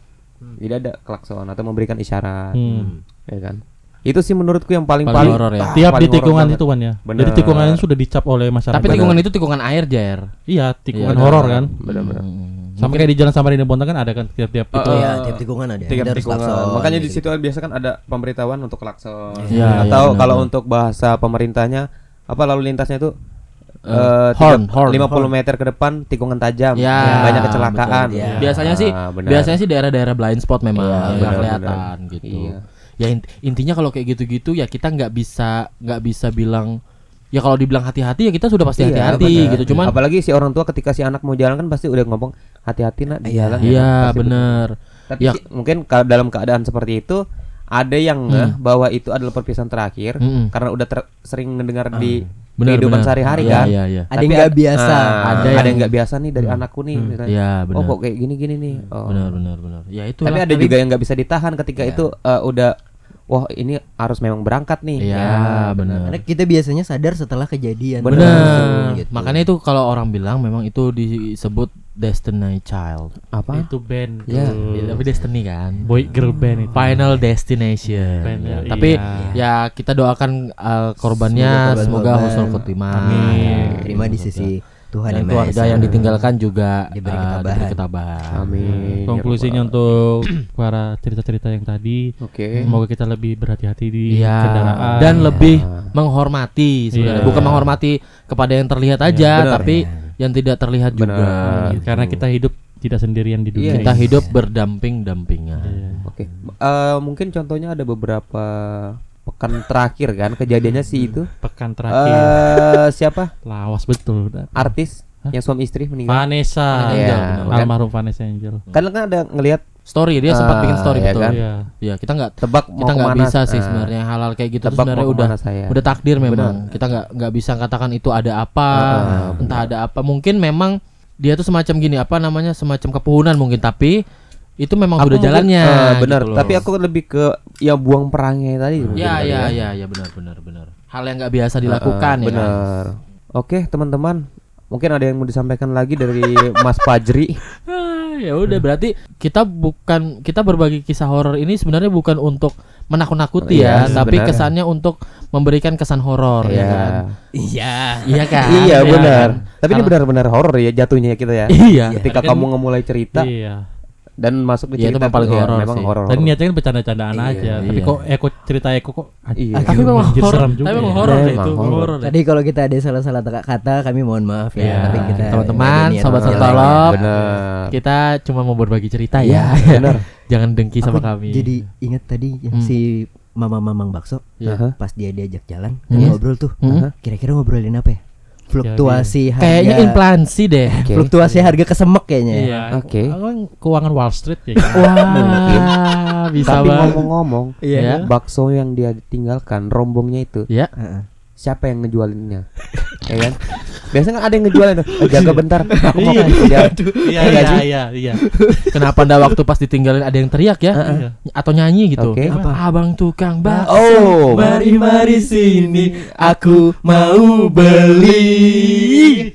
tidak ada klakson atau memberikan isyarat. Hmm. Ya kan? Itu sih menurutku yang paling Paling paling, horor ya. ah, Tiap paling di tikungan itu kan ya. Bener. Jadi tikungan ini sudah dicap oleh masyarakat. Tapi tikungan itu tikungan air, Jer. Iya, tikungan Iya, horor kan. Benar-benar. Hmm. Sama kayak di Jalan Samarinda Bonta kan ada kan tiap-tiap itu. Oh, Iya, tiap tikungan ada. Tiga Ada harus tikungan. klakson, Makanya di gitu. situ biasa kan ada pemberitahuan untuk klakson. Iya, Atau iya, kalau untuk bahasa pemerintahnya apa lalu lintasnya itu Eh, eh, horn, tiga- horn, 50 meter ke depan tikungan tajam. Ya, banyak kecelakaan. betul. Iya. Biasanya sih Ah, benar. biasanya sih daerah-daerah blind spot memang nggak benar, kelihatan benar. gitu. Iya. Ya int- intinya kalau kayak gitu-gitu ya kita nggak bisa nggak bisa bilang ya kalau dibilang hati-hati ya kita sudah pasti Iya, hati-hati benar. gitu. Cuman apalagi si orang tua ketika si anak mau jalan kan pasti udah ngomong hati-hati nak di Iya. jalan. ya iya kan? Pasti bener. begitu. Tapi Ya. sih, mungkin kalau dalam keadaan seperti itu ada yang ngeh bahwa itu adalah perpisahan terakhir Mm-mm. karena udah ter- sering mendengar di Benar, kehidupan benar. sehari-hari Iya, kan. Iya iya. Ada yang nggak biasa. ah, Ada ada yang- yang nggak biasa nih dari anakku nih. misalnya. Iya Oh benar. kok kayak gini-gini nih. Oh. Benar benar benar. Ya itu Tapi ada juga yang nggak bisa ditahan ketika itu eh, udah wah ini harus memang berangkat nih. Iya Ya, benar. Karena kita biasanya sadar setelah kejadian. Benar. Benar. Gitu. Makanya itu kalau orang bilang memang itu disebut Destiny Child. Apa? Itu band. Iya. tuh. Ya, tapi Destiny kan. Boy girl band itu. Final Destination. Final, Ya, Tapi iya. ya kita doakan uh, korbannya Semoga semoga husnul khotimah. Amin. Terima di sisi Tuhan Dan yang keluarga yang ditinggalkan juga Diberi uh, ketabahan. diberi ketabahan. Amin. Konklusinya Ya untuk (clears throat) para cerita-cerita yang tadi. Oke. semoga kita lebih berhati-hati di Iya. kendaraan. Dan lebih menghormati sebenarnya. Iya. Bukan menghormati kepada yang terlihat aja, benar. tapi yang tidak terlihat juga. Benar. gitu. karena kita hidup tidak sendirian di dunia. Iya, kita ini. hidup berdamping-dampingan. Iya. Oke. Eh, mungkin contohnya ada beberapa pekan terakhir kan kejadiannya sih itu. Pekan terakhir Eh siapa? lawas betul. Artis yang suami istri meninggal. Vanessa, Iya, Angel, kan? almarhum Vanessa Angel. Kan kan ada ngelihat Story dia sempat Ah, bikin story iya betul. kan? Iya. Iya, kita nggak tebak kita nggak bisa sih Ah, sebenarnya hal-hal kayak gitu tebak sebenarnya udah saya. udah takdir memang Benar. kita nggak nggak bisa katakan itu ada apa Ah, entah ada apa mungkin memang dia tuh semacam gini apa namanya semacam kepuhunan mungkin tapi itu memang Aku udah mungkin, jalannya eh, benar. gitu loh. Tapi aku lebih ke ya buang perangnya tadi. ya kali ya ya ya benar benar benar hal yang nggak biasa dilakukan ya kan? benar. Oke, teman-teman. Mungkin ada yang mau disampaikan lagi dari Mas Fajri. Ah, ya udah berarti kita bukan kita berbagi kisah horor ini sebenarnya bukan untuk menakut-nakuti Iya, ya tapi sebenarnya. kesannya untuk memberikan kesan horor ya kan Iya. iya kan iya Iya benar. kan? Tapi ini Kalau- benar-benar horor ya jatuhnya kita ya. iya Ketika Kan- kamu ngemulai cerita Iya. Dan masuk di Iya, itu cerita memang paling tuh, ya, horor memang sih. horor. Tadi niatnya kan bercanda-candaan Iya, aja, tapi iya. kok Eko cerita Eko kok Iya. tapi memang horor serem juga tapi memang ya. horor deh Memang itu horor. horor. Tadi kalau kita ada salah-salah kata kami mohon maaf ya. Iya, Tapi kita teman-teman, ada niat sobat. Benar. kita cuma mau berbagi cerita Iya, ya (laughs) benar. (laughs) jangan dengki sama kami Jadi ingat tadi yang Hmm. si Mama Mamang Bakso Iya. Pas dia diajak jalan Hmm. ngobrol tuh. Hmm. Kira-kira ngobrolin apa ya? Fluktuasi harga. kayaknya inflasi deh Oke. Fluktuasi harga kesemek kayaknya. ya. Iya. Oke. Kan keuangan Wall Street ya. kan? wah bisa Tapi ngomong-ngomong, Iya. bakso yang dia tinggalkan rombongnya itu ya Heeh. Siapa yang ngejualinnya? (laughs) ya kan? Biasanya kan ada yang ngejualin. "Eh, Jaga bentar, aku mau kasih dia." Iya nggak iya sih? iya iya. kenapa ndak waktu pas ditinggalin ada yang teriak ya Iya. atau nyanyi gitu Oke. Apa? abang tukang bakso Oh, mari mari sini aku mau beli